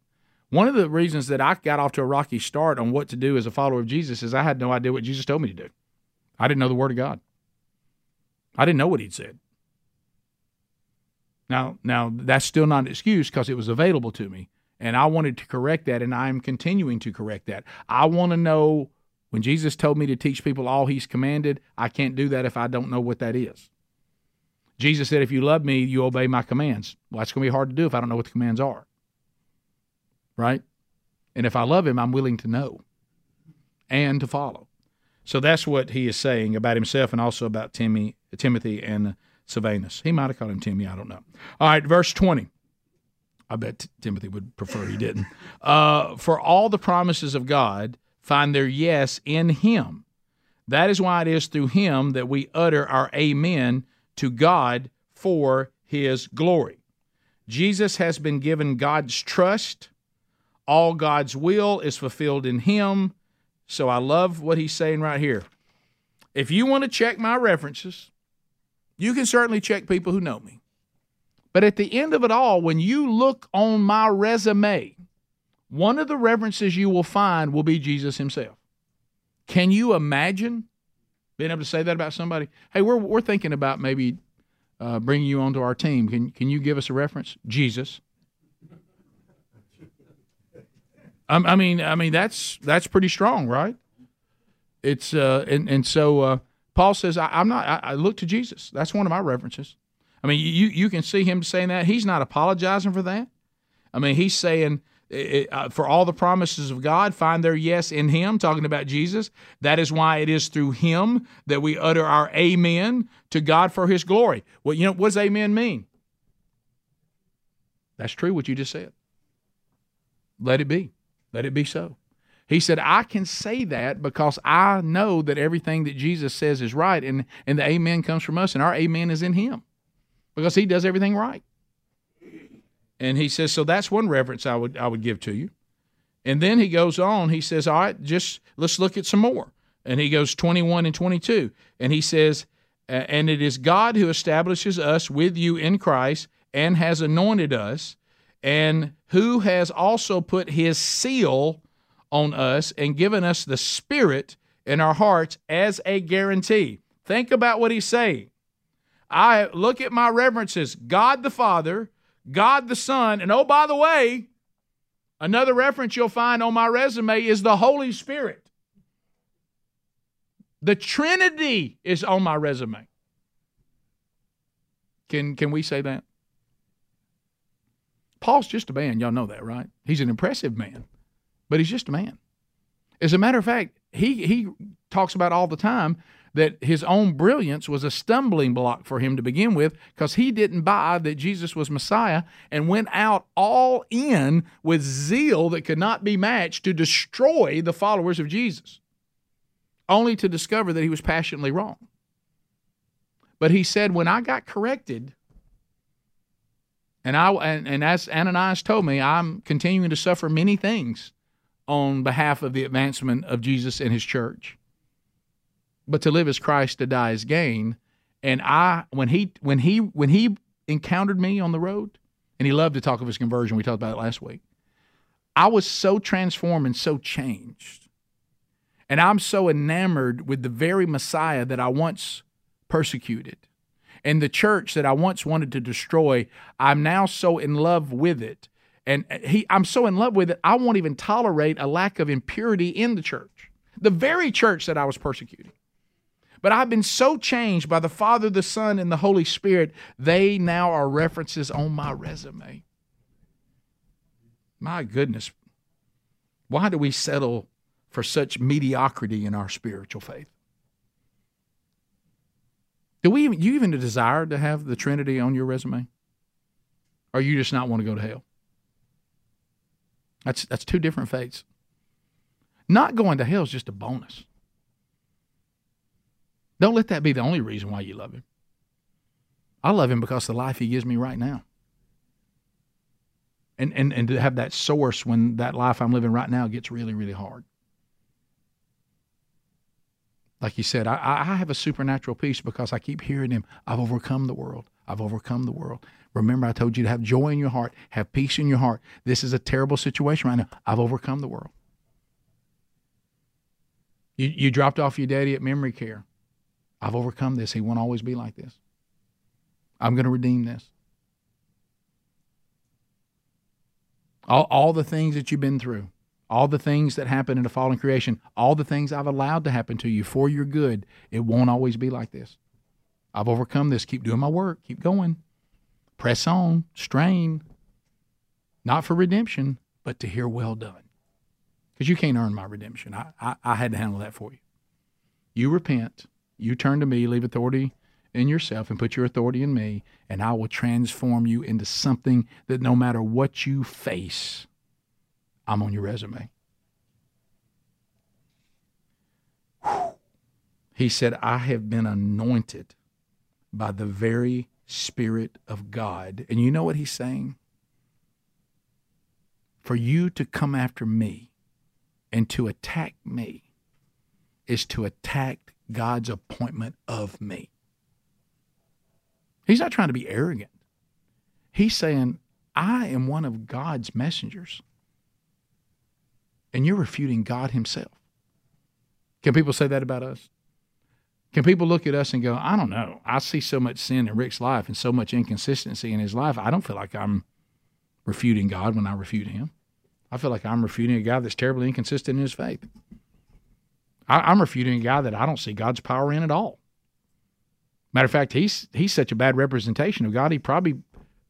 One of the reasons that I got off to a rocky start on what to do as a follower of Jesus is I had no idea what Jesus told me to do. I didn't know the Word of God. I didn't know what He'd said. Now, now that's still not an excuse because it was available to me, and I wanted to correct that, and I'm continuing to correct that. I want to know when Jesus told me to teach people all He's commanded. I can't do that if I don't know what that is. Jesus said, "If you love me, you obey my commands." Well, that's going to be hard to do if I don't know what the commands are, right? And if I love Him, I'm willing to know and to follow. So that's what he is saying about himself and also about Timmy, Timothy and Silvanus. He might have called him Timmy. I don't know. All right, verse 20. I bet Timothy would prefer he didn't. Uh, For all the promises of God find their yes in him. That is why it is through him that we utter our amen to God for his glory. Jesus has been given God's trust. All God's will is fulfilled in him. So I love what he's saying right here. If you want to check my references, you can certainly check people who know me. But at the end of it all, when you look on my resume, one of the references you will find will be Jesus himself. Can you imagine being able to say that about somebody? Hey, we're, we're thinking about maybe uh, bringing you onto our team. Can, can you give us a reference? Jesus. I, mean, I mean that's that's pretty strong, right? It's uh, and and so uh, Paul says, I, am not. I, I, look to Jesus. That's one of my references. I mean, you you can see him saying that. He's not apologizing for that. I mean, he's saying for all the promises of God, find their yes in Him. Talking about Jesus. That is why it is through Him that we utter our amen to God for His glory. Well, you know what does amen mean? That's true. What you just said. Let it be. Let it be so. He said, I can say that because I know that everything that Jesus says is right, and, and the amen comes from us, and our amen is in him because he does everything right. And he says, so that's one reference I would I would give to you. And then he goes on, he says, All right, just let's look at some more. And he goes 21 and 22. And he says, And it is God who establishes us with you in Christ and has anointed us, and who has also put his seal on us and given us the Spirit in our hearts as a guarantee. Think about what he's saying. I look at my references God the Father, God the Son, and oh, by the way, another reference you'll find on my resume is the Holy Spirit. The Trinity is on my resume. Can, can we say that? Paul's just a man. Y'all know that, right? He's an impressive man but he's just a man. As a matter of fact, he he talks about all the time that his own brilliance was a stumbling block for him to begin with because he didn't buy that Jesus was Messiah and went out all in with zeal that could not be matched to destroy the followers of Jesus, only to discover that he was passionately wrong. But he said, when I got corrected, and I and, and as Ananias told me, I'm continuing to suffer many things on behalf of the advancement of Jesus and his church. but to live as Christ, to die as gain. And I, when he, when he, when he encountered me on the road, and he loved to talk of his conversion. We talked about it last week. I was so transformed and so changed. And I'm so enamored with the very Messiah that I once persecuted and the church that I once wanted to destroy. I'm now so in love with it. And he, I'm so in love with it, I won't even tolerate a lack of impurity in the church, the very church that I was persecuting. But I've been so changed by the Father, the Son, and the Holy Spirit, they now are references on my resume. My goodness. Why do we settle for such mediocrity in our spiritual faith? Do we even, you even desire to have the Trinity on your resume? Or you just not want to go to hell? That's that's two different fates. Not going to hell is just a bonus. Don't let that be the only reason why you love him. I love him because the life he gives me right now. And, and, and to have that source when that life I'm living right now gets really, really hard. Like you said, I, I have a supernatural peace because I keep hearing him. I've overcome the world. I've overcome the world. Remember, I told you to have joy in your heart, have peace in your heart. This is a terrible situation right now. I've overcome the world. You, you dropped off your daddy at memory care. I've overcome this. He won't always be like this. I'm going to redeem this. All, all the things that you've been through, all the things that happen in a fallen creation, all the things I've allowed to happen to you for your good, it won't always be like this. I've overcome this. Keep doing my work. Keep going. Press on. Strain. Not for redemption, but to hear well done. Because you can't earn my redemption. I, I, I had to handle that for you. You repent you turn to me, leave authority in yourself, and put your authority in me, and I will transform you into something that no matter what you face, I'm on your resume. He said, I have been anointed by the very Spirit of God. And you know what he's saying? For you to come after me and to attack me is to attack God's appointment of me. He's not trying to be arrogant. He's saying, I am one of God's messengers. And you're refuting God Himself. Can people say that about us? Can people look at us and go, I don't know. I see so much sin in Rick's life and so much inconsistency in his life. I don't feel like I'm refuting God when I refute Him. I feel like I'm refuting a guy that's terribly inconsistent in his faith. I, am refuting a guy that I don't see God's power in at all. Matter of fact, he's he's such a bad representation of God. He probably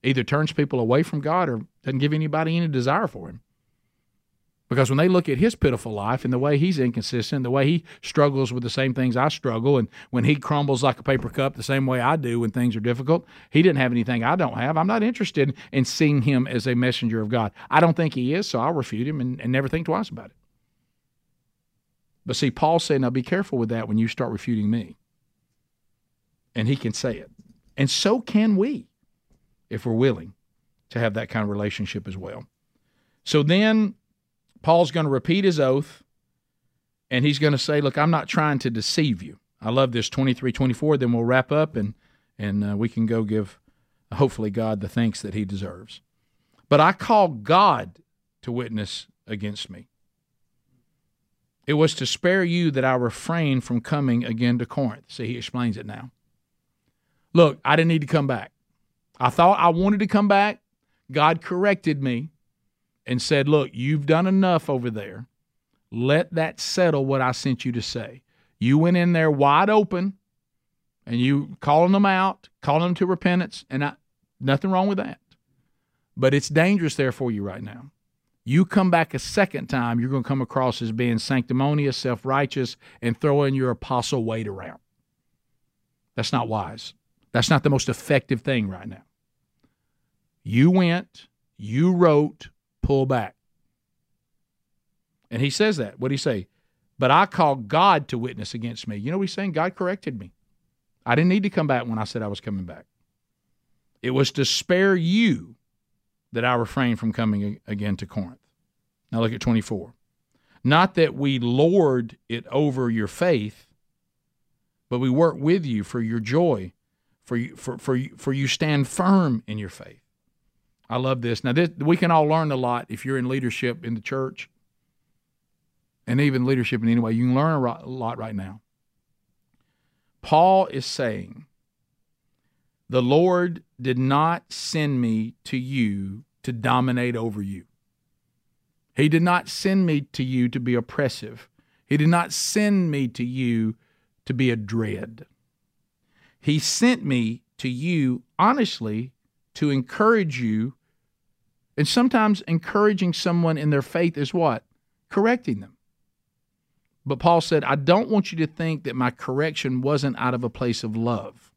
either turns people away from God or doesn't give anybody any desire for Him. Because when they look at his pitiful life and the way he's inconsistent, the way he struggles with the same things I struggle, and when he crumbles like a paper cup the same way I do when things are difficult, he didn't have anything I don't have. I'm not interested in seeing him as a messenger of God. I don't think he is, so I'll refute him and, and never think twice about it. But see, Paul said, now be careful with that when you start refuting me. And he can say it. And so can we if we're willing to have that kind of relationship as well. So then Paul's going to repeat his oath and he's going to say, Look, I'm not trying to deceive you. I love this 23 24. Then we'll wrap up and, and uh, we can go give, hopefully, God the thanks that he deserves. But I call God to witness against me. It was to spare you that I refrained from coming again to Corinth. See, he explains it now. Look, I didn't need to come back. I thought I wanted to come back. God corrected me and said, Look, you've done enough over there. Let that settle what I sent you to say. You went in there wide open and you calling them out, calling them to repentance, and I, nothing wrong with that. But it's dangerous there for you right now. You come back a second time, you're going to come across as being sanctimonious, self righteous, and throwing your apostle weight around. That's not wise. That's not the most effective thing right now. You went, you wrote, pull back. And he says that. What did he say? But I call God to witness against me. You know what he's saying? God corrected me. I didn't need to come back when I said I was coming back. It was to spare you that I refrain from coming again to Corinth. Now look at 24. Not that we lord it over your faith, but we work with you for your joy, for you, for, for, for you stand firm in your faith. I love this. Now, this, we can all learn a lot if you're in leadership in the church and even leadership in any way. You can learn a lot right now. Paul is saying, The Lord did not send me to you to dominate over you. He did not send me to you to be oppressive. He did not send me to you to be a dread. He sent me to you, honestly, to encourage you. And sometimes encouraging someone in their faith is what? Correcting them. But Paul said, I don't want you to think that my correction wasn't out of a place of love.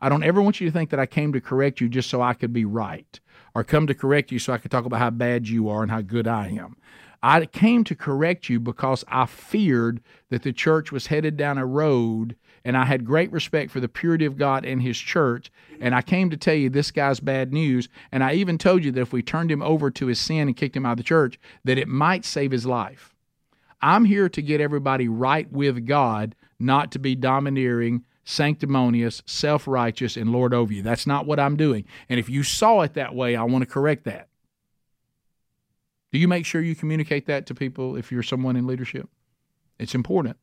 I don't ever want you to think that I came to correct you just so I could be right or come to correct you so I could talk about how bad you are and how good I am. I came to correct you because I feared that the church was headed down a road and I had great respect for the purity of God and His church. And I came to tell you this guy's bad news. And I even told you that if we turned him over to his sin and kicked him out of the church, that it might save his life. I'm here to get everybody right with God, not to be domineering, sanctimonious, self righteous, and Lord over you. That's not what I'm doing. And if you saw it that way, I want to correct that. Do you make sure you communicate that to people if you're someone in leadership? It's important.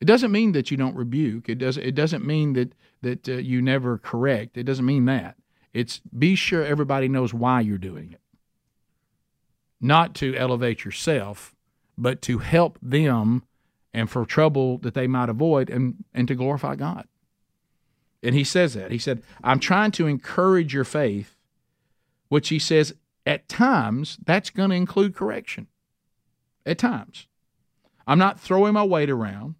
It doesn't mean that you don't rebuke. It doesn't. It doesn't mean that that uh, you never correct. It doesn't mean that. It's be sure everybody knows why you're doing it. Not to elevate yourself, but to help them and for trouble that they might avoid and, and to glorify God. And he says that. He said, I'm trying to encourage your faith, which he says at times that's going to include correction. At times. I'm not throwing my weight around.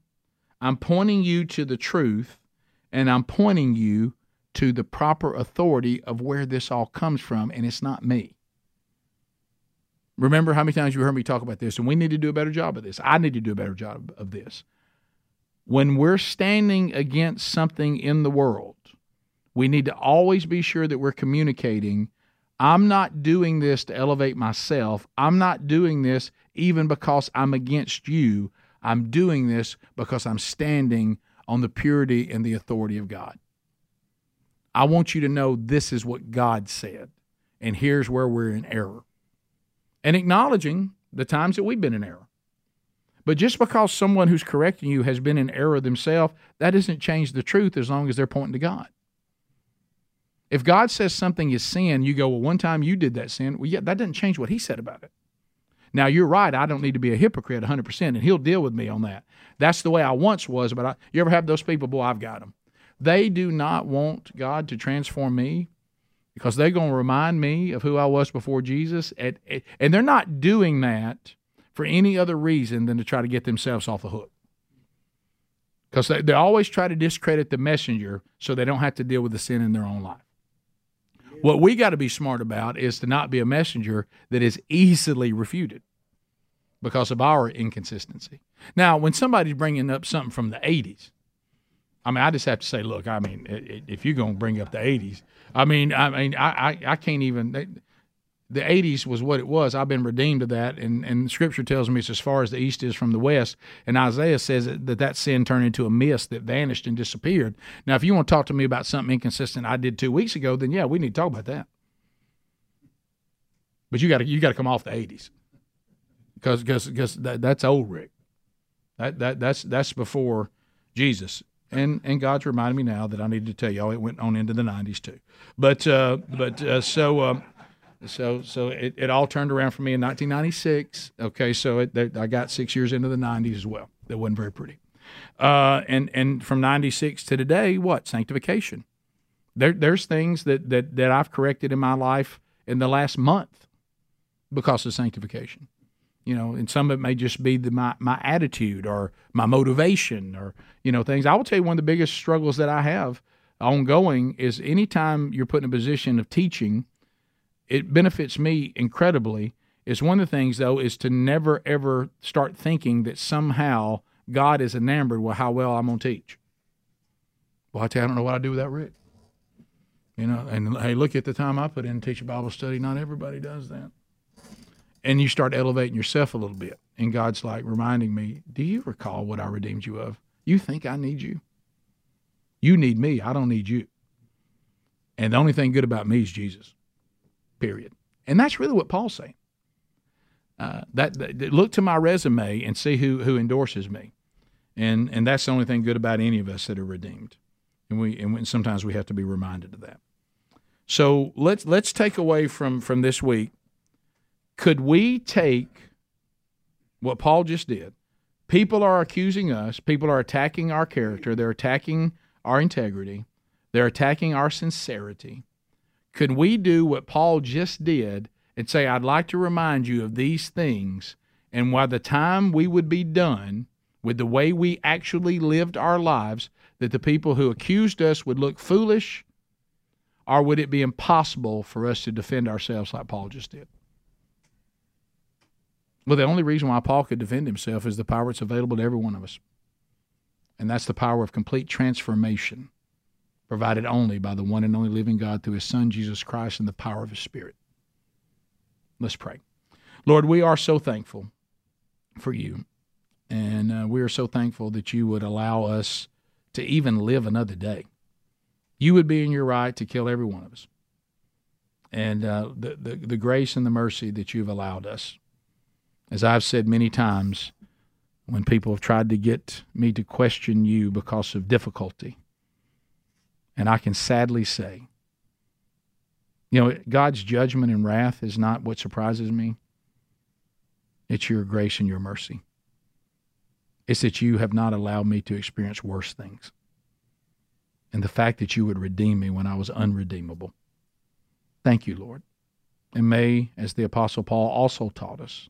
I'm pointing you to the truth and I'm pointing you to the proper authority of where this all comes from, and it's not me. Remember how many times you heard me talk about this, and we need to do a better job of this. I need to do a better job of this. When we're standing against something in the world, we need to always be sure that we're communicating. I'm not doing this to elevate myself. I'm not doing this even because I'm against you. I'm doing this because I'm standing on the purity and the authority of God. I want you to know this is what God said, and here's where we're in error and acknowledging the times that we've been in error. But just because someone who's correcting you has been in error themselves, that doesn't change the truth as long as they're pointing to God. If God says something is sin, you go, well, one time you did that sin. Well, yeah, that doesn't change what He said about it. Now, you're right. I don't need to be a hypocrite 100%, and He'll deal with me on that. That's the way I once was, but I, you ever have those people? Boy, I've got them. They do not want God to transform me because they're going to remind me of who I was before Jesus. And, and they're not doing that for any other reason than to try to get themselves off the hook. Because they, they always try to discredit the messenger so they don't have to deal with the sin in their own life. What we got to be smart about is to not be a messenger that is easily refuted because of our inconsistency. Now, when somebody's bringing up something from the 80s, I mean, I just have to say, look, I mean, if you're going to bring up the 80s, I mean, I mean, I, I, I can't even. The '80s was what it was. I've been redeemed of that, and and Scripture tells me it's as far as the east is from the west. And Isaiah says that that sin turned into a mist that vanished and disappeared. Now, if you want to talk to me about something inconsistent I did two weeks ago, then yeah, we need to talk about that. But you got to you got to come off the '80s because because that, that's old Rick. That that that's that's before Jesus and and God's reminded me now that I need to tell y'all it went on into the '90s too. But uh, but uh, so uh, so so it, it all turned around for me in 1996. Okay, so it, I got six years into the '90s as well. That wasn't very pretty. Uh, and and from '96 to today, what sanctification? There there's things that that that I've corrected in my life in the last month because of sanctification you know, and some of it may just be the, my my attitude or my motivation or you know things. I will tell you one of the biggest struggles that I have ongoing is anytime you're put in a position of teaching, it benefits me incredibly. Is one of the things though is to never ever start thinking that somehow God is enamored with how well I'm gonna teach. Well, I tell you, I don't know what I do without Rick. You know, and hey, look at the time I put in to teach a Bible study. Not everybody does that and you start elevating yourself a little bit. And God's like reminding me, Do you recall what I redeemed you of? You think I need you? You need me. I don't need you. And the only thing good about me is Jesus. Period. And that's really what Paul's saying. Uh, that, that, look to my resume and see who who endorses me, and and that's the only thing good about any of us that are redeemed, and we and sometimes we have to be reminded of that. So let's let's take away from from this week. Could we take what Paul just did? People are accusing us. People are attacking our character. They're attacking our integrity. They're attacking our sincerity. Could we do what Paul just did and say, I'd like to remind you of these things, and by the time we would be done with the way we actually lived our lives, that the people who accused us would look foolish, or would it be impossible for us to defend ourselves like Paul just did? Well, the only reason why Paul could defend himself is the power that's available to every one of us. And that's the power of complete transformation, provided only by the one and only living God through his Son, Jesus Christ, and the power of his Spirit. Let's pray. Lord, we are so thankful for you. And uh, we are so thankful that you would allow us to even live another day. You would be in your right to kill every one of us. And uh, the, the, the grace and the mercy that you've allowed us. As I've said many times, when people have tried to get me to question you because of difficulty, and I can sadly say you know, God's judgment and wrath is not what surprises me. It's your grace and your mercy. It's that you have not allowed me to experience worse things. And the fact that you would redeem me when I was unredeemable. Thank you, Lord. And may, as the Apostle Paul also taught us,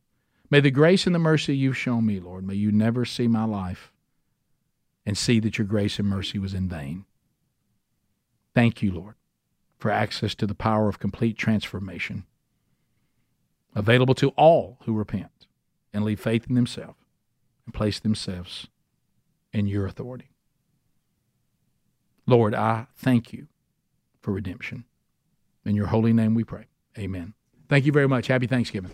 may the grace and the mercy you've shown me, Lord, may you never see my life and see that your grace and mercy was in vain. Thank you, Lord for access to the power of complete transformation, available to all who repent and leave faith in themselves and place themselves in your authority. Lord, I thank you for redemption. In your holy name we pray. Amen. Thank you very much. Happy Thanksgiving.